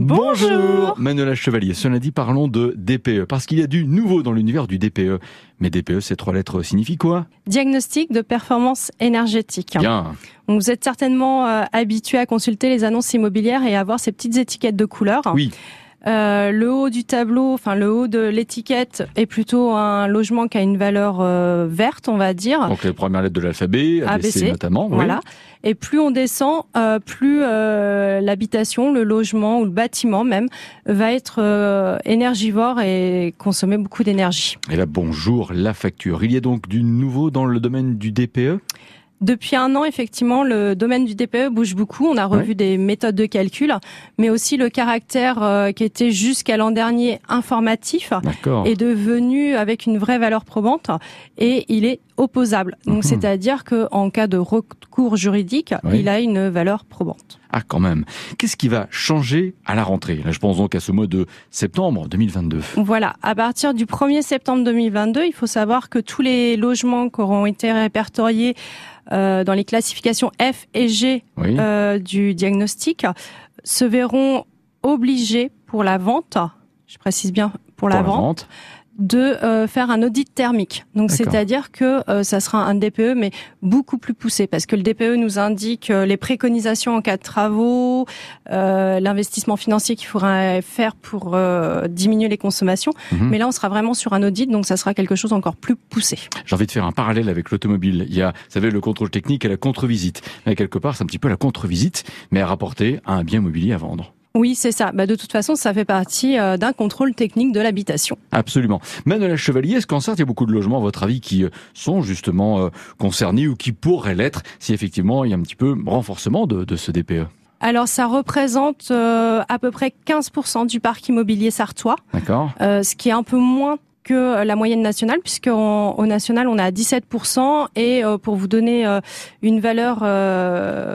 Bonjour Manuela Chevalier, ce lundi parlons de DPE, parce qu'il y a du nouveau dans l'univers du DPE. Mais DPE, ces trois lettres signifient quoi? Diagnostic de performance énergétique. Bien. vous êtes certainement euh, habitué à consulter les annonces immobilières et à voir ces petites étiquettes de couleurs. Oui. Euh, le haut du tableau, enfin le haut de l'étiquette est plutôt un logement qui a une valeur euh, verte, on va dire. Donc les premières lettres de l'alphabet, ABC, notamment. Voilà. Et plus on descend, euh, plus l'habitation, le logement ou le bâtiment même va être énergivore et consommer beaucoup d'énergie. Et là, bonjour, la facture. Il y a donc du nouveau dans le domaine du DPE depuis un an, effectivement, le domaine du DPE bouge beaucoup. On a revu des méthodes de calcul, mais aussi le caractère euh, qui était jusqu'à l'an dernier informatif est devenu avec une vraie valeur probante et il est opposable. Donc, mhm. c'est-à-dire qu'en cas de recours juridique, il a une valeur probante. Ah, quand même. Qu'est-ce qui va changer à la rentrée? Là, je pense donc à ce mois de septembre 2022. Voilà. À partir du 1er septembre 2022, il faut savoir que tous les logements qui auront été répertoriés euh, dans les classifications F et G euh, du diagnostic se verront obligés pour la vente, je précise bien pour, la, vente de euh, faire un audit thermique. Donc c'est-à-dire que euh, ça sera un DPE mais beaucoup plus poussé parce que le DPE nous indique euh, les préconisations en cas de travaux, l'investissement financier qu'il faudra faire pour diminuer les consommations. Mhm. Mais là on sera vraiment sur un audit donc ça sera quelque chose encore plus poussé. J'ai envie de faire un parallèle avec l'automobile. Il y a, vous savez, le contrôle technique et la contre-visite. Mais quelque part c'est un petit peu la contre-visite mais à rapporter à un bien immobilier à vendre. Oui, c'est ça. Bah, de toute façon, ça fait partie euh, d'un contrôle technique de l'habitation. Absolument. Manuela Chevalier, est-ce qu'en certes, il y a beaucoup de logements, à votre avis, qui euh, sont justement euh, concernés ou qui pourraient l'être si effectivement il y a un petit peu renforcement de, ce DPE alors ça représente à peu près 15% du parc immobilier sartois. D'accord. ce qui est un peu moins que la moyenne nationale, puisque au national on est à 17%, et pour vous donner une valeur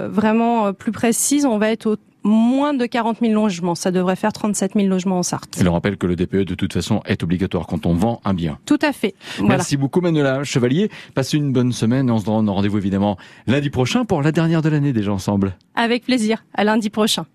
vraiment plus précise, on va être au moins de 40 000 logements. Ça devrait faire 37 000 logements en Sarthe. Et le rappelle que le DPE, de toute façon, est obligatoire quand on vend un bien. Tout à fait. Merci beaucoup, Manuela Chevalier. Passez une bonne semaine on se donne rendez-vous évidemment lundi prochain pour la dernière de l'année déjà ensemble. Avec plaisir. À lundi prochain.